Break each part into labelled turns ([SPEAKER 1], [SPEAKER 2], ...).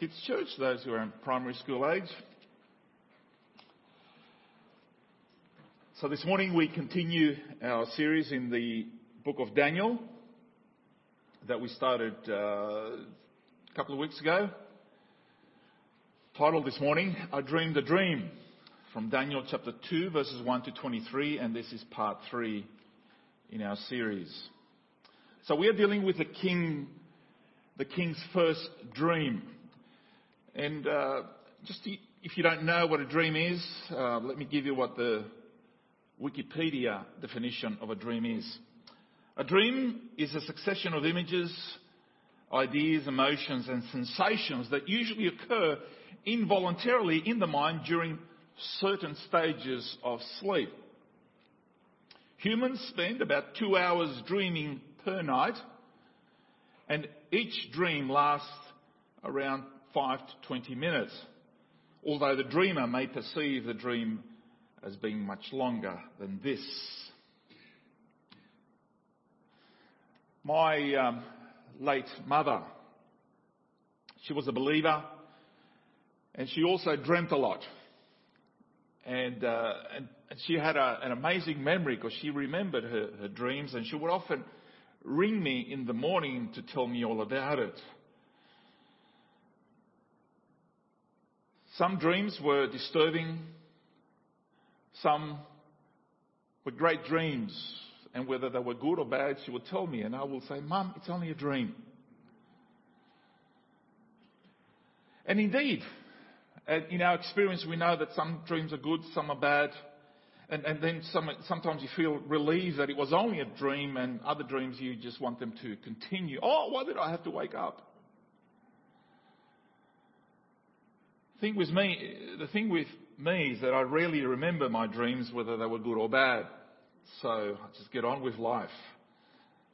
[SPEAKER 1] Kids Church, those who are in primary school age. So this morning we continue our series in the book of Daniel that we started uh, a couple of weeks ago. Title this morning, I Dreamed a Dream, from Daniel chapter 2 verses 1 to 23, and this is part 3 in our series. So we are dealing with the king, the king's first dream. And uh, just if you don't know what a dream is, uh, let me give you what the Wikipedia definition of a dream is. A dream is a succession of images, ideas, emotions, and sensations that usually occur involuntarily in the mind during certain stages of sleep. Humans spend about two hours dreaming per night, and each dream lasts around 5 to 20 minutes, although the dreamer may perceive the dream as being much longer than this. My um, late mother, she was a believer, and she also dreamt a lot. And, uh, and, she had a, an amazing memory because she remembered her, her dreams, and she would often ring me in the morning to tell me all about it. Some dreams were disturbing, some were great dreams, and whether they were good or bad, she would tell me, and I will say, Mum, it's only a dream. And indeed, uh, in our experience, we know that some dreams are good, some are bad. And, and then some, sometimes you feel relieved that it was only a dream, and other dreams you just want them to continue. Oh, why did I have to wake up? Thing with me, the thing with me is that I rarely remember my dreams, whether they were good or bad. So I just get on with life.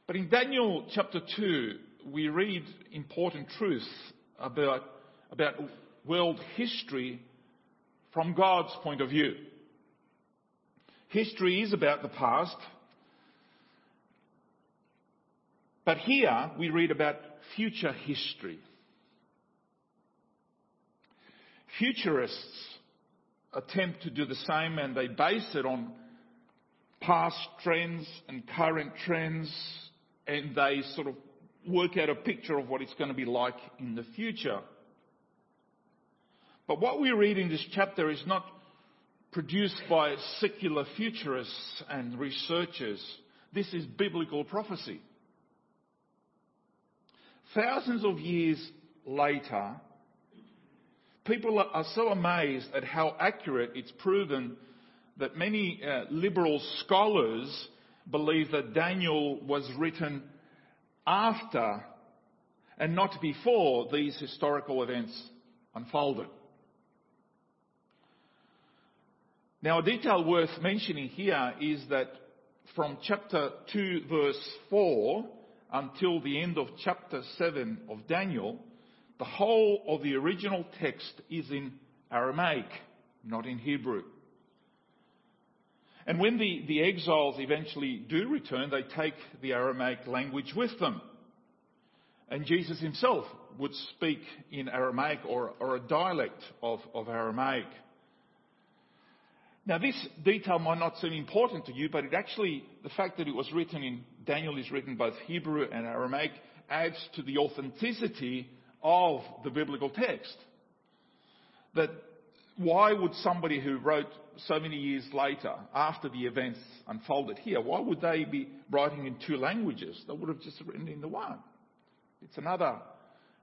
[SPEAKER 1] But in Daniel chapter 2, we read important truths about, about world history from God's point of view. History is about the past. But here we read about future history. Futurists attempt to do the same and they base it on past trends and current trends and they sort of work out a picture of what it's going to be like in the future. But what we read in this chapter is not produced by secular futurists and researchers. This is biblical prophecy. Thousands of years later, people are so amazed at how accurate it's proven that many uh, liberal scholars believe that Daniel was written after and not before these historical events unfolded. Now, a detail worth mentioning here is that from chapter 2, verse 4, until the end of chapter 7 of Daniel, the whole of the original text is in Aramaic, not in Hebrew. And when the, the exiles eventually do return, they take the Aramaic language with them. And Jesus himself would speak in Aramaic or, or a dialect of, of Aramaic. Now, this detail might not seem important to you, but it actually, the fact that it was written in, Daniel is written both Hebrew and Aramaic, adds to the authenticity of the biblical text. That why would somebody who wrote so many years later, after the events unfolded here, why would they be writing in two languages? They would have just written in the one. It's another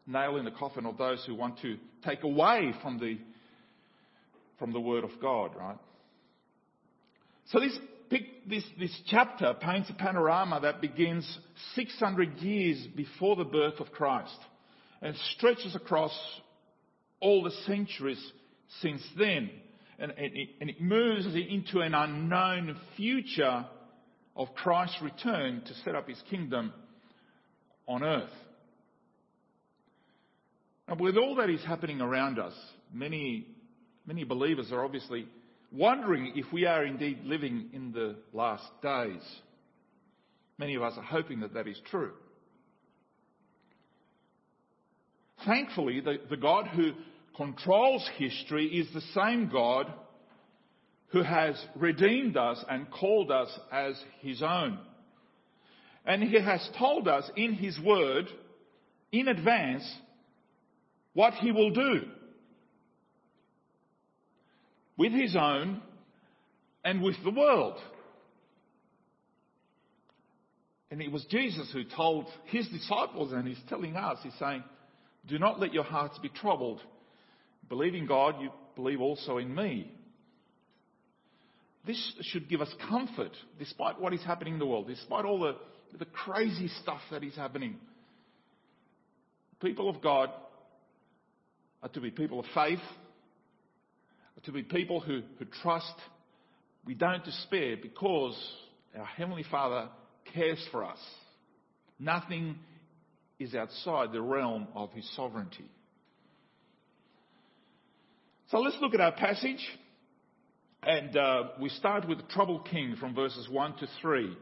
[SPEAKER 1] nail in the coffin of those who want to take away from the, from the Word of God, right? So this, this, this chapter paints a panorama that begins 600 years before the birth of Christ and stretches across all the centuries since then. And, it, moves into an unknown future of Christ's return to set up his kingdom on earth. And with all that is happening around us, many, many believers are obviously wondering if we are indeed living in the last days. Many of us are hoping that that is true. Thankfully, the, the God who controls history is the same God who has redeemed us and called us as his own. And he has told us in his word, in advance, what he will do with his own and with the world. And it was Jesus who told his disciples, and he's telling us, he's saying, Do not let your hearts be troubled. Believe in God, you believe also in me. This should give us comfort, despite what is happening in the world, despite all the, the crazy stuff that is happening. People of God are to be people of faith, are to be people who, who trust. We don't despair because our Heavenly Father cares for us. Nothing is outside the realm of His sovereignty. So let's look at our passage. And uh, we start with the troubled king from verses 1 to 3.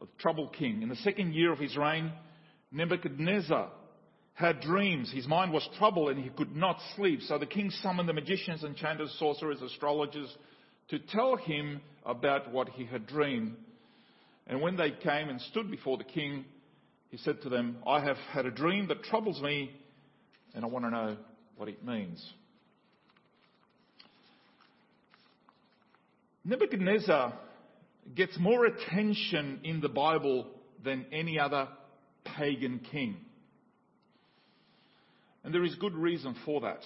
[SPEAKER 1] The troubled king. In the second year of his reign, Nebuchadnezzar had dreams. His mind was troubled and he could not sleep. So the king summoned the magicians, enchanters, sorcerers, astrologers to tell him about what he had dreamed. And when they came and stood before the king, he said to them, I have had a dream that troubles me and I want to know what it means. Nebuchadnezzar gets more attention in the Bible than any other pagan king. And there is good reason for that.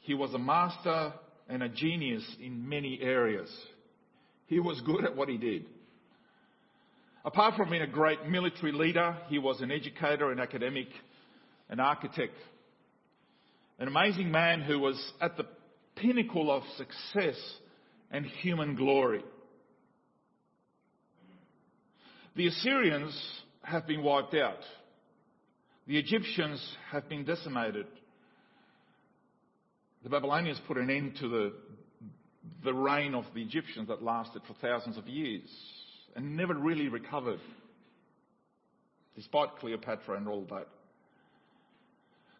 [SPEAKER 1] He was a master and a genius in many areas. He was good at what he did. Apart from being a great military leader, he was an educator, an academic, an architect. An amazing man who was at the pinnacle of success and human glory. The Assyrians have been wiped out. The Egyptians have been decimated. The Babylonians put an end to the, the reign of the Egyptians that lasted for thousands of years and never really recovered, despite Cleopatra and all that.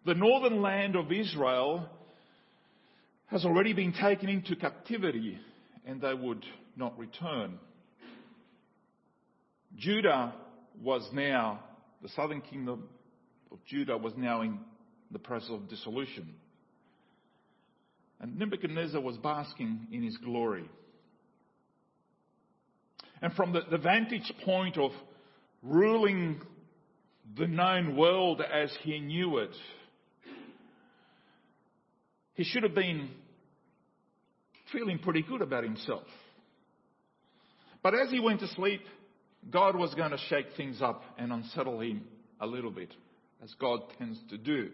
[SPEAKER 1] The northern land of Israel has already been taken into captivity and they would not return. Judah was now, the southern kingdom of Judah was now in the process of dissolution. And Nebuchadnezzar was basking in his glory. And from the, the vantage point of ruling the known world as he knew it, he should have been feeling pretty good about himself. But as he went to sleep, God was going to shake things up and unsettle him a little bit, as God tends to do.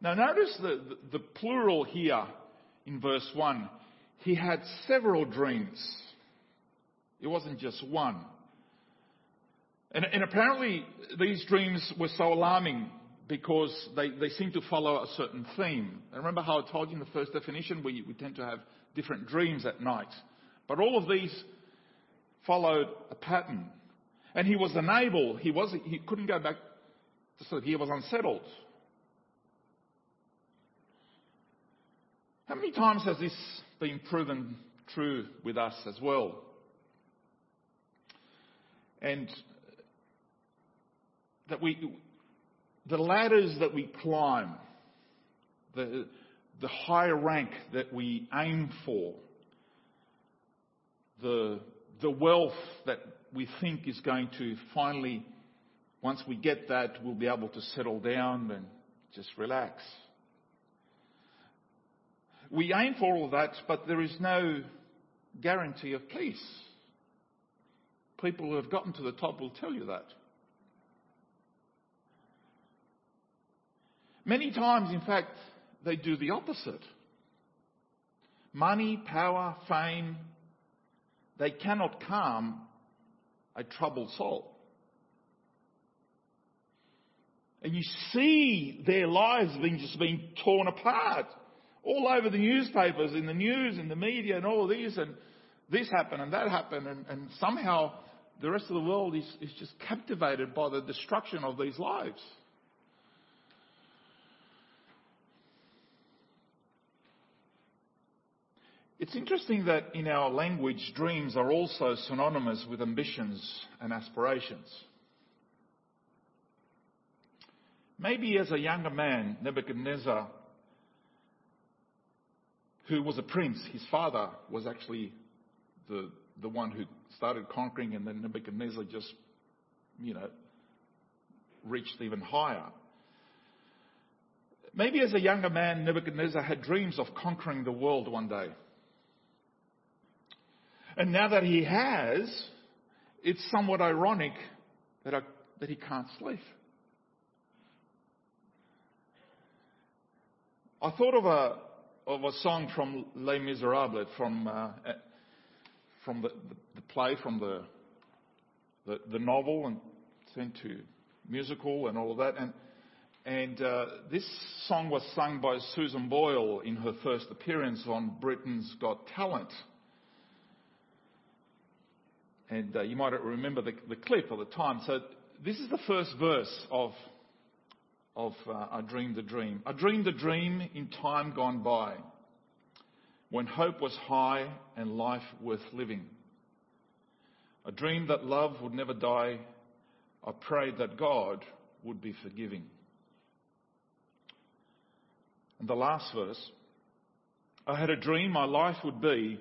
[SPEAKER 1] Now notice the, the, the plural here in verse 1. He had several dreams. It wasn't just one. And, and apparently these dreams were so alarming because they, they seem to follow a certain theme. And remember how I told you in the first definition, we, we tend to have different dreams at night. But all of these followed a pattern. And he was unable, he, was, he couldn't go back to sleep. He was unsettled. How many times has this been proven true with us as well? And that we, the ladders that we climb, the, the higher rank that we aim for, the, the wealth that we think is going to finally, once we get that, we'll be able to settle down and just relax. We aim for all that, but there is no guarantee of peace. People who have gotten to the top will tell you that. Many times, in fact, they do the opposite. Money, power, fame, they cannot calm a troubled soul. And you see their lives being just being torn apart all over the newspapers, in the news, in the media, and all these, and this happened and that happened, and, and somehow the rest of the world is, is just captivated by the destruction of these lives. It's interesting that in our language, dreams are also synonymous with ambitions and aspirations. Maybe as a younger man, Nebuchadnezzar who was a prince, his father was actually the, the one who started conquering, and then Nebuchadnezzar just, you know, reached even higher. Maybe as a younger man, Nebuchadnezzar had dreams of conquering the world one day. And now that he has, it's somewhat ironic that, I, that he can't sleep. I thought of a, of a song from Les Miserables, from, uh, from the, the, play, from the, the, the novel, and sent to musical and all of that. And, and uh, this song was sung by Susan Boyle in her first appearance on Britain's Got Talent. And uh, you might remember the, the clip at the time. So this is the first verse of, of uh, I Dreamed a Dream. I dreamed a dream in time gone by, when hope was high and life worth living. I dreamed that love would never die. I prayed that God would be forgiving. And the last verse, I had a dream my life would be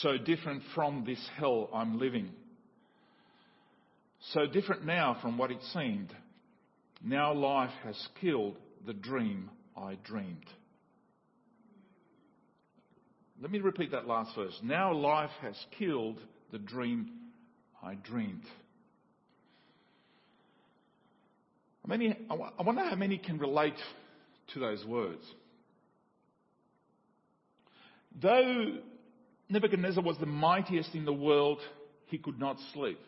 [SPEAKER 1] so different from this hell I'm living. So different now from what it seemed. Now life has killed the dream I dreamed. Let me repeat that last verse. Now life has killed the dream I dreamed. Many, I wonder how many can relate to those words. Though Nebuchadnezzar was the mightiest in the world, he could not sleep.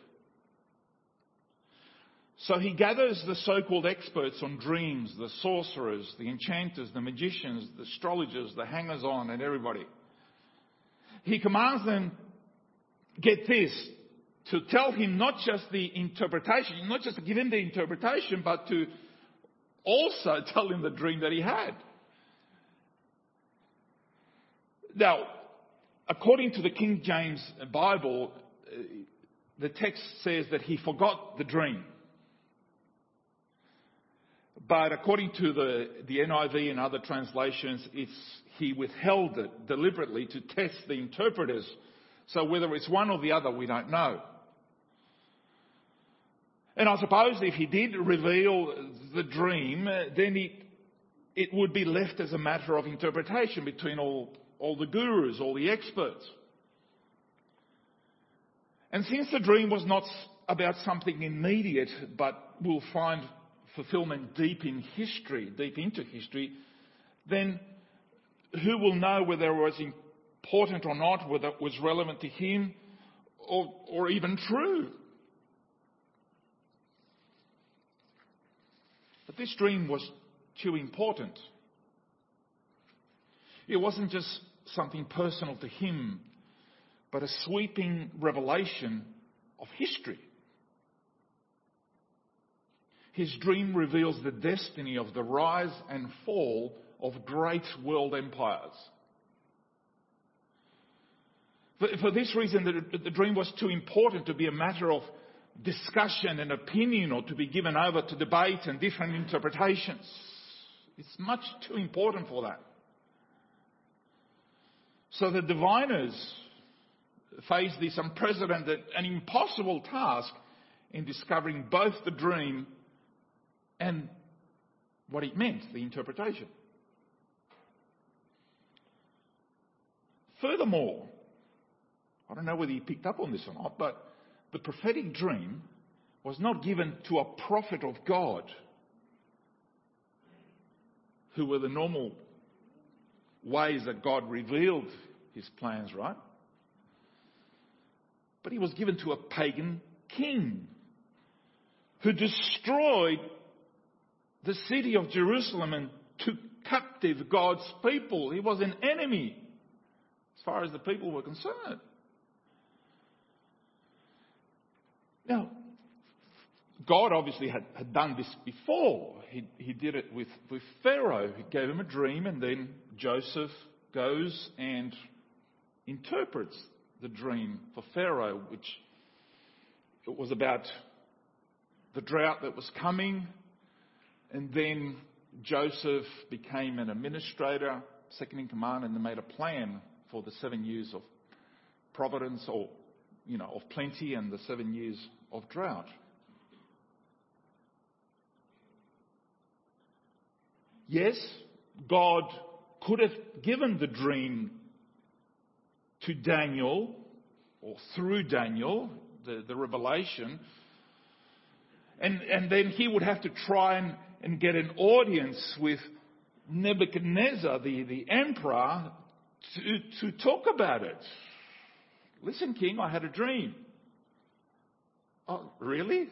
[SPEAKER 1] So he gathers the so-called experts on dreams, the sorcerers, the enchanters, the magicians, the astrologers, the hangers-on, and everybody. He commands them, get this, to tell him not just the interpretation, not just to give him the interpretation, but to also tell him the dream that he had. Now, according to the King James Bible, uh, the text says that he forgot the dream. But according to the, the NIV and other translations, it's, he withheld it deliberately to test the interpreters. So whether it's one or the other, we don't know. And I suppose if he did reveal the dream, then it, it would be left as a matter of interpretation between all all the gurus, all the experts. And since the dream was not about something immediate, but we'll find fulfillment deep in history, deep into history, then who will know whether it was important or not, whether it was relevant to him or, or even true? But this dream was too important. It wasn't just something personal to him, but a sweeping revelation of history. His dream reveals the destiny of the rise and fall of great world empires. For, this reason, the, dream was too important to be a matter of discussion and opinion or to be given over to debate and different interpretations. It's much too important for that. So the diviners face this unprecedented and impossible task in discovering both the dream and what it meant, the interpretation. Furthermore, I don't know whether you picked up on this or not, but the prophetic dream was not given to a prophet of God who were the normal ways that God revealed his plans, right? But he was given to a pagan king who destroyed the city of Jerusalem and took captive God's people. He was an enemy as far as the people were concerned. Now, God obviously had, had done this before. He, he did it with, with Pharaoh. He gave him a dream, and then Joseph goes and interprets the dream for Pharaoh, which it was about the drought that was coming, and then Joseph became an administrator, second in command, and they made a plan for the seven years of providence or, you know, of plenty and the seven years of drought. Yes, God could have given the dream to Daniel or through Daniel, the, the revelation, and, and then he would have to try and, and get an audience with Nebuchadnezzar, the, the emperor, to, to talk about it. Listen, king, I had a dream. Oh, really?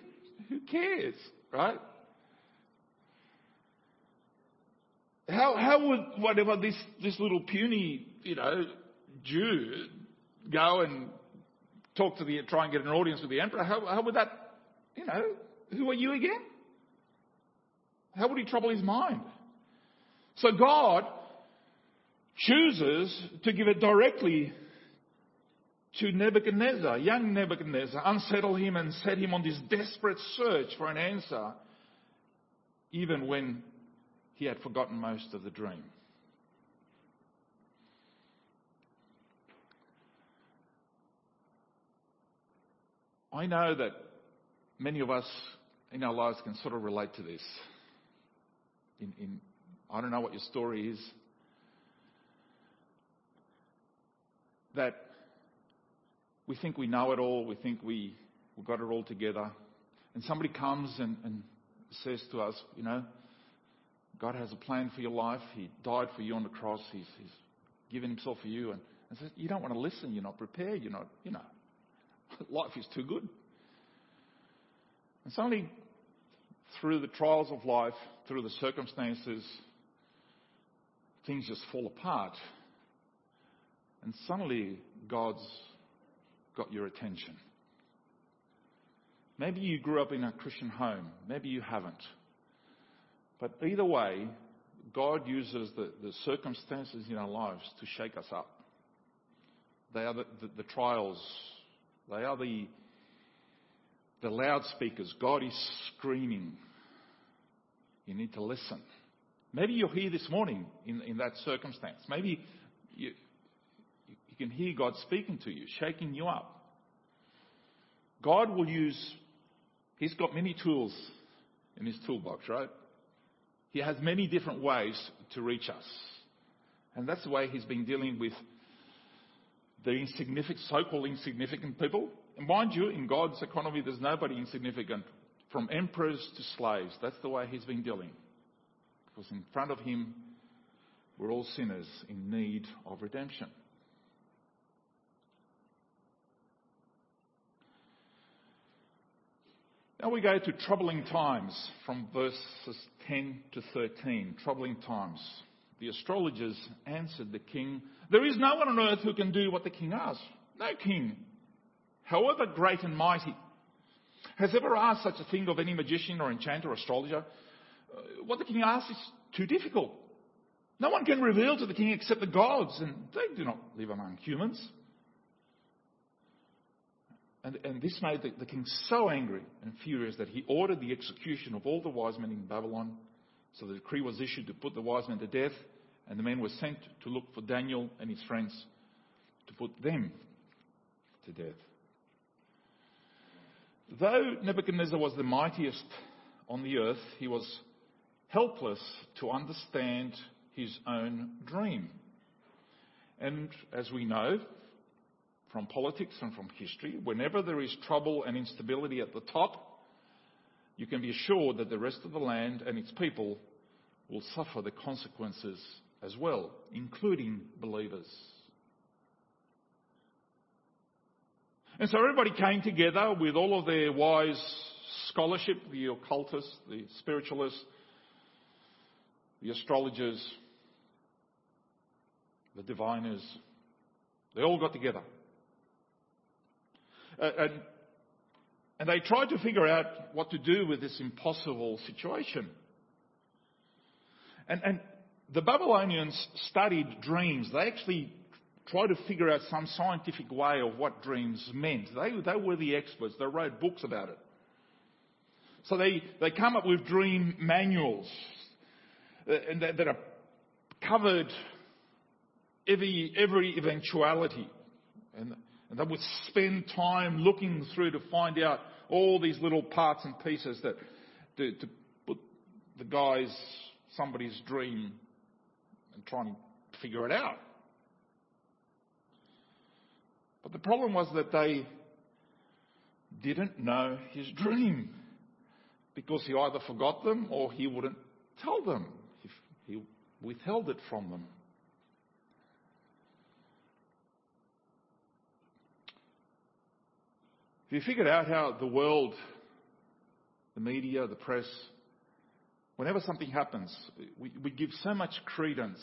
[SPEAKER 1] Who cares, right? How, how would whatever this, this little puny, you know, Jew go and talk to the, try and get an audience with the emperor? How, how would that, you know, who are you again? How would he trouble his mind? So God chooses to give it directly to Nebuchadnezzar, young Nebuchadnezzar, unsettle him and set him on this desperate search for an answer, even when he had forgotten most of the dream. I know that many of us in our lives can sort of relate to this. In, in, I don't know what your story is. That we think we know it all, we think we, we got it all together. And somebody comes and, and says to us, you know, God has a plan for your life. He died for you on the cross. He's, he's given himself for you. And, and says, you don't want to listen. You're not prepared. You're not, you know, life is too good. And suddenly, through the trials of life, through the circumstances, things just fall apart. And suddenly, God's got your attention. Maybe you grew up in a Christian home. Maybe you haven't. But either way, God uses the, the circumstances in our lives to shake us up. They are the, the, the trials. They are the, the loudspeakers. God is screaming. You need to listen. Maybe you're here this morning in, in that circumstance. Maybe you, you can hear God speaking to you, shaking you up. God will use, He's got many tools in His toolbox, right? He has many different ways to reach us. And that's the way He's been dealing with the insignificant, so-called insignificant people. Mind you, in God's economy, there's nobody insignificant, from emperors to slaves. That's the way He's been dealing. Because in front of Him, we're all sinners in need of redemption. Now we go to troubling times from verses 10 to 13. Troubling times. The astrologers answered the king, There is no one on earth who can do what the king asks. No king, however great and mighty, has ever asked such a thing of any magician or enchanter or astrologer. Uh, what the king asks is too difficult. No one can reveal to the king except the gods, and they do not live among humans. And, and this made the, the king so angry and furious that he ordered the execution of all the wise men in Babylon. So the decree was issued to put the wise men to death, and the men were sent to look for Daniel and his friends to put them to death. Though Nebuchadnezzar was the mightiest on the earth, he was helpless to understand his own dream. And as we know, from politics and from history, whenever there is trouble and instability at the top, you can be assured that the rest of the land and its people will suffer the consequences as well, including believers. And so everybody came together with all of their wise scholarship, the occultists, the spiritualists, the astrologers, the diviners. They all got together. Uh, and, and they tried to figure out what to do with this impossible situation. And, and the Babylonians studied dreams. They actually try to figure out some scientific way of what dreams meant. They, they were the experts. They wrote books about it. So they, they come up with dream manuals uh, that, that are covered every, every eventuality. And, and they would spend time looking through to find out all these little parts and pieces that to, to put the guy's somebody's dream and try and figure it out. But the problem was that they didn't know his dream because he either forgot them or he wouldn't tell them. If He withheld it from them. If you figured out how the world, the media, the press, whenever something happens, we, we give so much credence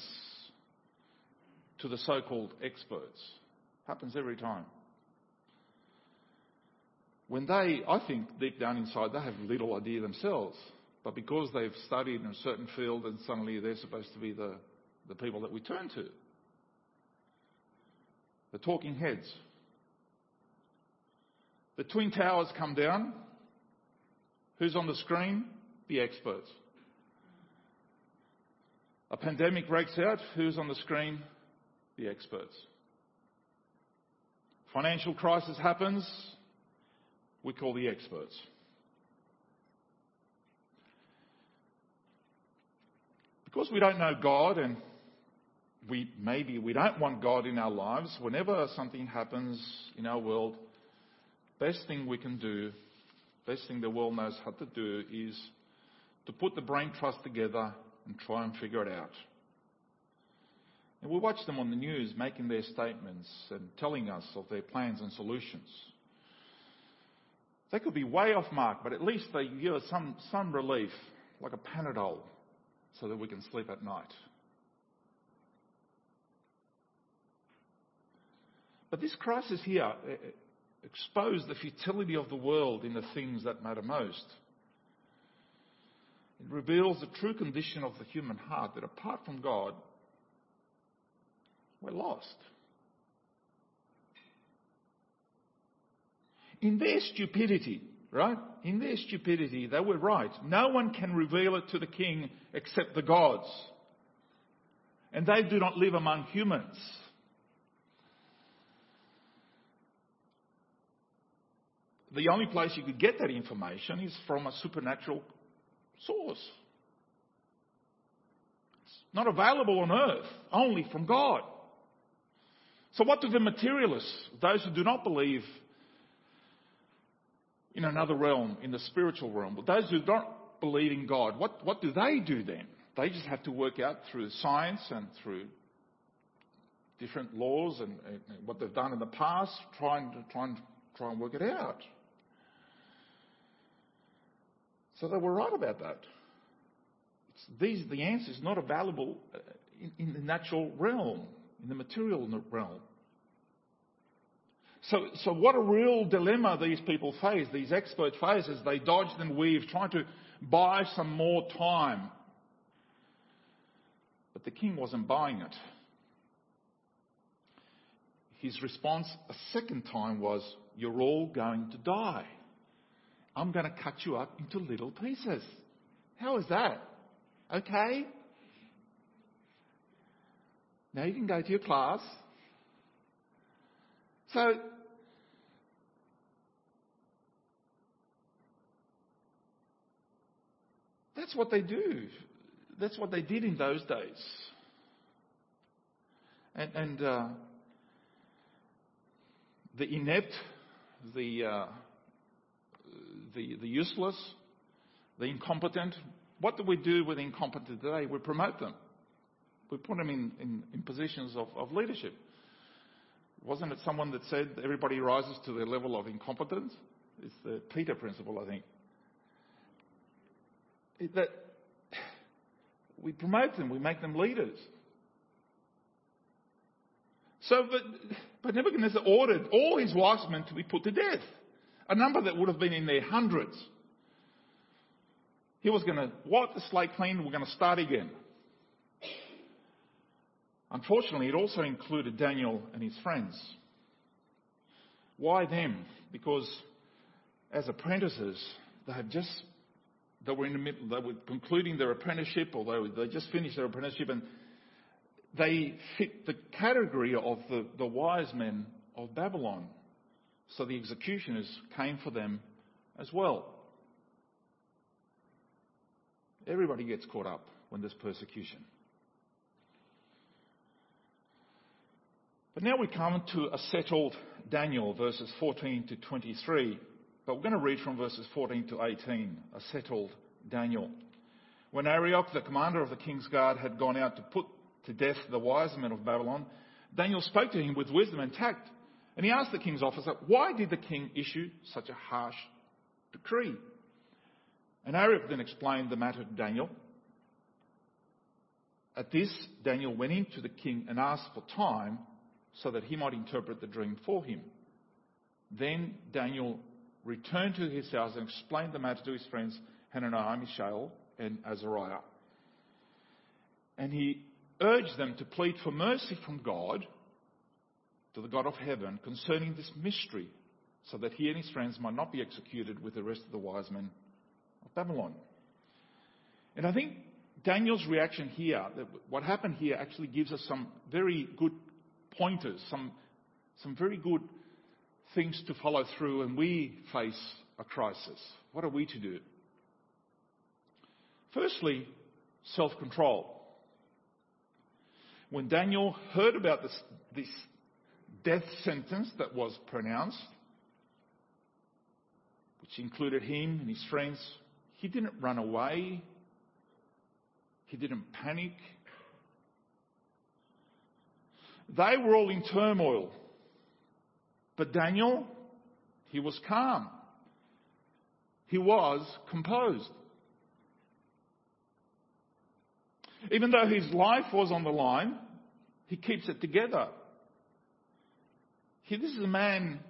[SPEAKER 1] to the so-called experts. Happens every time. When they, I think deep down inside, they have little idea themselves. But because they've studied in a certain field and suddenly they're supposed to be the, the people that we turn to. The talking heads. The Twin Towers come down. Who's on the screen? The experts. A pandemic breaks out. Who's on the screen? The experts. Financial crisis happens. We call the experts. Because we don't know God and we maybe we don't want God in our lives, whenever something happens in our world, best thing we can do, best thing the world knows how to do is to put the brain trust together and try and figure it out. And we watch them on the news making their statements and telling us of their plans and solutions. They could be way off mark, but at least they give us some, some relief, like a Panadol, so that we can sleep at night. But this crisis here eh, eh, expose the futility of the world in the things that matter most. It reveals the true condition of the human heart that apart from God, we're lost. In their stupidity, right? In their stupidity, they were right. No one can reveal it to the king except the gods. And they do not live among humans. the only place you could get that information is from a supernatural source. It's not available on earth, only from God. So what do the materialists, those who do not believe in another realm, in the spiritual realm, but those who don't believe in God, what, what do they do then? They just have to work out through science and through different laws and, and what they've done in the past, trying to try and try and work it out. So they were right about that. These, the answer is not available in, in the natural realm, in the material realm. So, so what a real dilemma these people face, these experts face, as they dodged and weaved, trying to buy some more time. But the king wasn't buying it. His response a second time was, You're all going to die. I'm going to cut you up into little pieces. How is that? Okay? Now you can go to your class. So, that's what they do. That's what they did in those days. And, and uh, the inept, the uh, the, the useless, the incompetent. What do we do with the incompetent today? We promote them. We put them in, in, in positions of, of leadership. Wasn't it someone that said everybody rises to their level of incompetence? It's the Peter principle, I think. It, that we promote them, we make them leaders. So, but, but Nebuchadnezzar ordered all his wise men to be put to death a number that would have been in their hundreds. He was going to wipe the slate clean, we're going to start again. Unfortunately, it also included Daniel and his friends. Why them? Because as apprentices, they had just they were in the middle, they were concluding their apprenticeship, or they, they just finished their apprenticeship, and they fit the category of the, the wise men of Babylon. So the executioners came for them as well. Everybody gets caught up when there's persecution. Now we come to a settled Daniel, verses 14 to 23. But we're going to read from verses 14 to 18, a settled Daniel. When Arioch, the commander of the king's guard, had gone out to put to death the wise men of Babylon, Daniel spoke to him with wisdom and tact. And he asked the king's officer, Why did the king issue such a harsh decree? And Arioch then explained the matter to Daniel. At this, Daniel went in to the king and asked for time so that he might interpret the dream for him. Then Daniel returned to his house and explained the matter to his friends Hananiah, Mishael, and Azariah. And he urged them to plead for mercy from God, to the God of heaven, concerning this mystery, so that he and his friends might not be executed with the rest of the wise men of Babylon. And I think Daniel's reaction here, what happened here, actually gives us some very good pointers, some, some very good things to follow through when we face a crisis. What are we to do? Firstly, self control. When Daniel heard about this, this death sentence that was pronounced, which included him and his friends, he didn't run away. He didn't panic. They were all in turmoil. But Daniel, he was calm. He was composed. Even though his life was on the line, he keeps it together. He, this is a man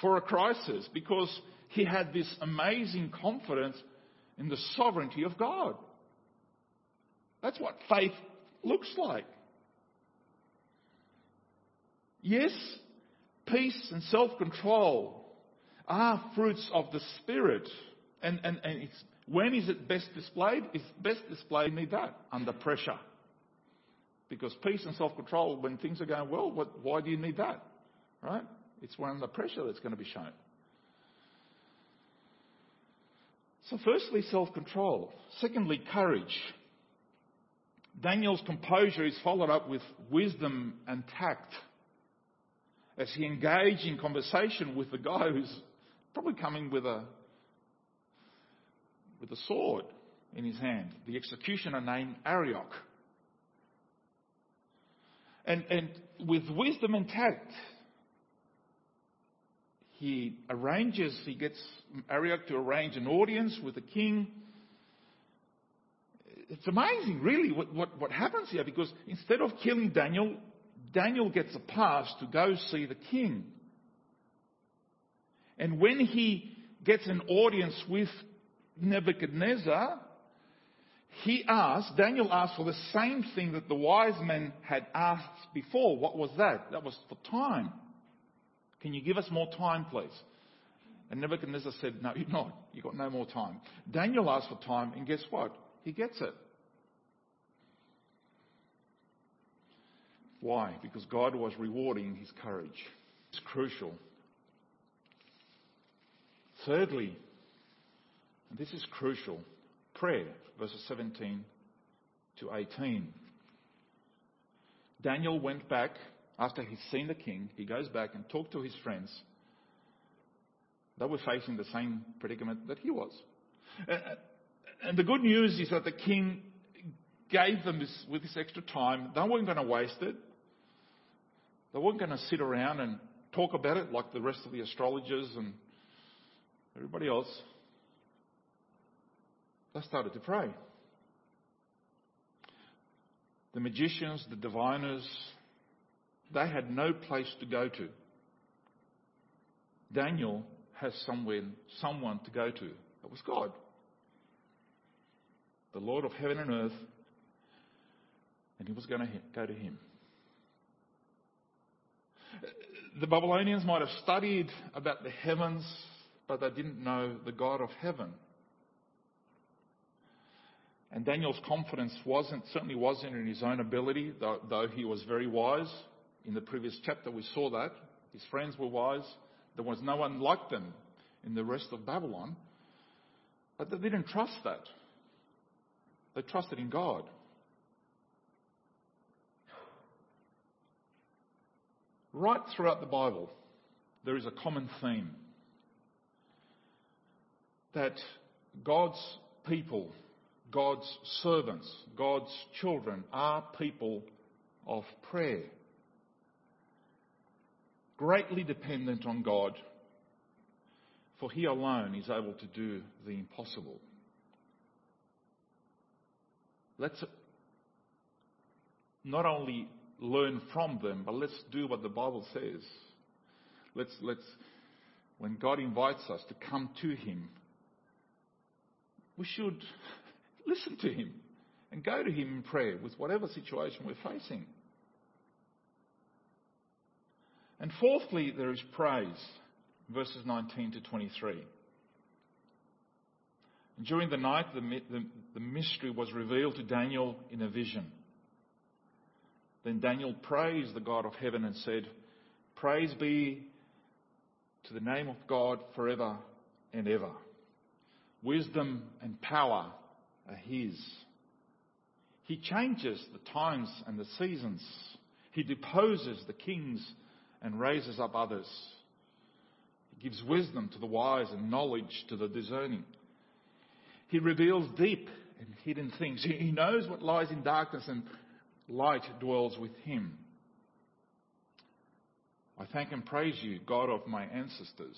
[SPEAKER 1] for a crisis because he had this amazing confidence in the sovereignty of God. That's what faith looks like. Yes, peace and self control are fruits of the Spirit. And, and, and when is it best displayed? It's best displayed, you need that, under pressure. Because peace and self control, when things are going well, what, why do you need that? Right? It's when under pressure that's going to be shown. So, firstly, self control. Secondly, courage. Daniel's composure is followed up with wisdom and tact as he engaged in conversation with the guy who's probably coming with a, with a sword in his hand, the executioner named Arioch. And, and with wisdom and tact, he arranges, he gets Arioch to arrange an audience with the king. It's amazing, really, what, what, what happens here, because instead of killing Daniel, Daniel gets a pass to go see the king. And when he gets an audience with Nebuchadnezzar, he asks, Daniel asks for the same thing that the wise men had asked before. What was that? That was for time. Can you give us more time, please? And Nebuchadnezzar said, No, you're not. You've got no more time. Daniel asked for time, and guess what? He gets it. Why? Because God was rewarding his courage. It's crucial. Thirdly, and this is crucial, prayer, verses 17 to 18. Daniel went back after he'd seen the king, he goes back and talked to his friends. They were facing the same predicament that he was. And the good news is that the king gave them this, with this extra time. They weren't going to waste it. They weren't going to sit around and talk about it like the rest of the astrologers and everybody else. They started to pray. The magicians, the diviners, they had no place to go to. Daniel has somewhere, someone to go to. That was God. The Lord of heaven and earth. And he was going to go to him. The Babylonians might have studied about the heavens, but they didn't know the God of heaven. And Daniel's confidence wasn't, certainly wasn't in his own ability, though, though he was very wise. In the previous chapter, we saw that. His friends were wise. There was no one like them in the rest of Babylon. But they didn't trust that. They trusted in God. Right throughout the Bible, there is a common theme that God's people God's servants, God's children are people of prayer. Greatly dependent on God, for He alone is able to do the impossible. Let's not only learn from them, but let's do what the Bible says. Let's, let's, when God invites us to come to Him, we should Listen to Him and go to Him in prayer with whatever situation we're facing. And fourthly, there is praise, verses 19 to 23. During the night, the, the, the, mystery was revealed to Daniel in a vision. Then Daniel praised the God of heaven and said, Praise be to the name of God forever and ever. Wisdom and power are His. He changes the times and the seasons. He deposes the kings and raises up others. He gives wisdom to the wise and knowledge to the discerning. He reveals deep and hidden things. He knows what lies in darkness and light dwells with him. I thank and praise you, God of my ancestors.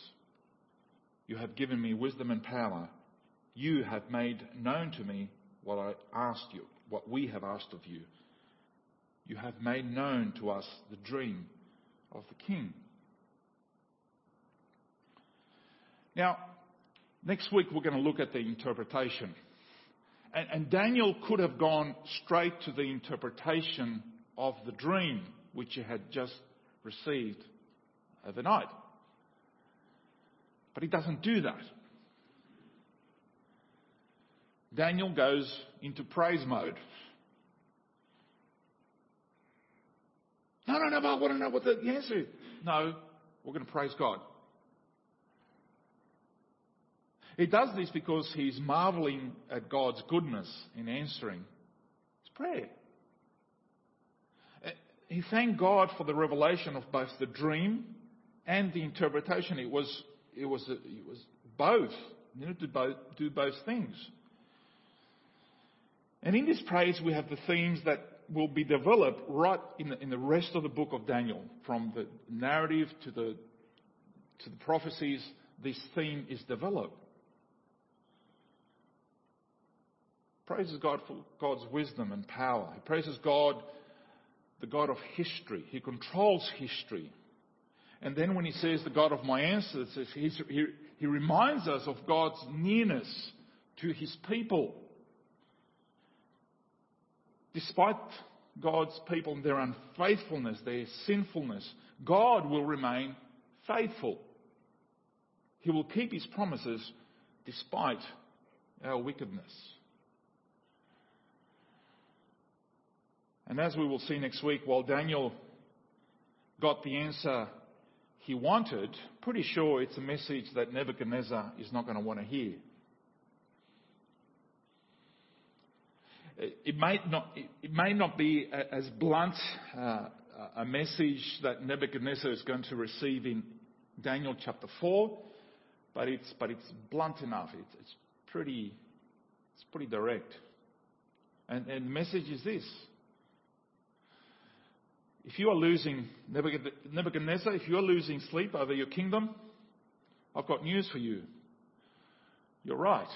[SPEAKER 1] You have given me wisdom and power you have made known to me what I asked you, what we have asked of you. You have made known to us the dream of the king. Now, next week we're going to look at the interpretation. And, and, Daniel could have gone straight to the interpretation of the dream which he had just received overnight. But he doesn't do that. Daniel goes into praise mode. No, no, no, but I want to know what the answer is. No, we're going to praise God. He does this because he's marveling at God's goodness in answering his prayer. Eh, he thanked God for the revelation of both the dream and the interpretation. It was, it was, it was both. You needed to both, do both things. And in this praise, we have the themes that will be developed right in the, in the rest of the book of Daniel, from the narrative to the, to the prophecies. This theme is developed. Praises God for God's wisdom and power. He praises God, the God of history. He controls history. And then when he says the God of my ancestors, he, he reminds us of God's nearness to his people. Despite God's people and their unfaithfulness, their sinfulness, God will remain faithful. He will keep his promises despite our wickedness. And as we will see next week, while Daniel got the answer he wanted, pretty sure it's a message that Nebuchadnezzar is not going to want to hear. It may not, it may not be as blunt uh, a message that Nebuchadnezzar is going to receive in Daniel chapter 4, but it's, but it's blunt enough. It's, it's, pretty, it's pretty direct. And, and the message is this. If you are losing, Nebuchadnezzar, if you are losing sleep over your kingdom, I've got news for you. You're right.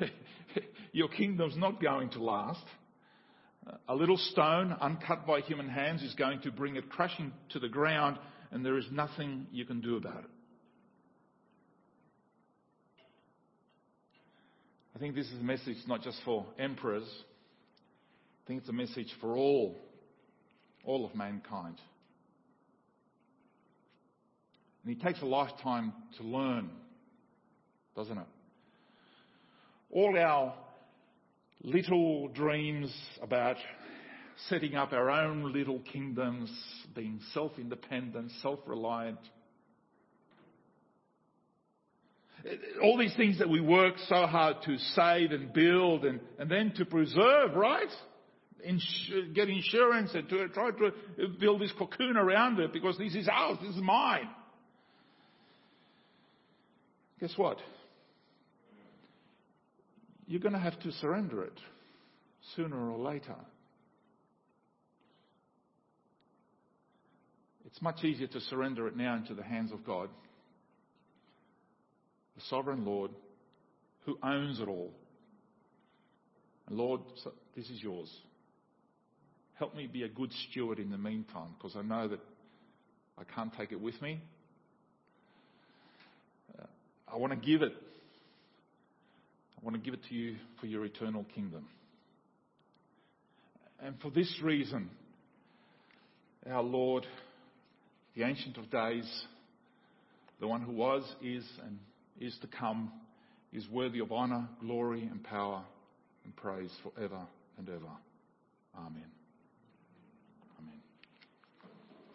[SPEAKER 1] Your kingdom's not going to last. A little stone, uncut by human hands, is going to bring it crashing to the ground, and there is nothing you can do about it. I think this is a message not just for emperors. I think it's a message for all, all of mankind. And it takes a lifetime to learn, doesn't it? All our little dreams about setting up our own little kingdoms, being self independent, self reliant. All these things that we work so hard to save and build and, and then to preserve, right? Insur- get insurance and to try to build this cocoon around it because this is ours, this is mine. Guess what? You're going to have to surrender it sooner or later. It's much easier to surrender it now into the hands of God, the sovereign Lord who owns it all. And Lord, this is yours. Help me be a good steward in the meantime because I know that I can't take it with me. Uh, I want to give it. I want to give it to you for your eternal kingdom. And for this reason, our Lord, the Ancient of Days, the one who was, is, and is to come, is worthy of honour, glory, and power and praise forever and ever. Amen.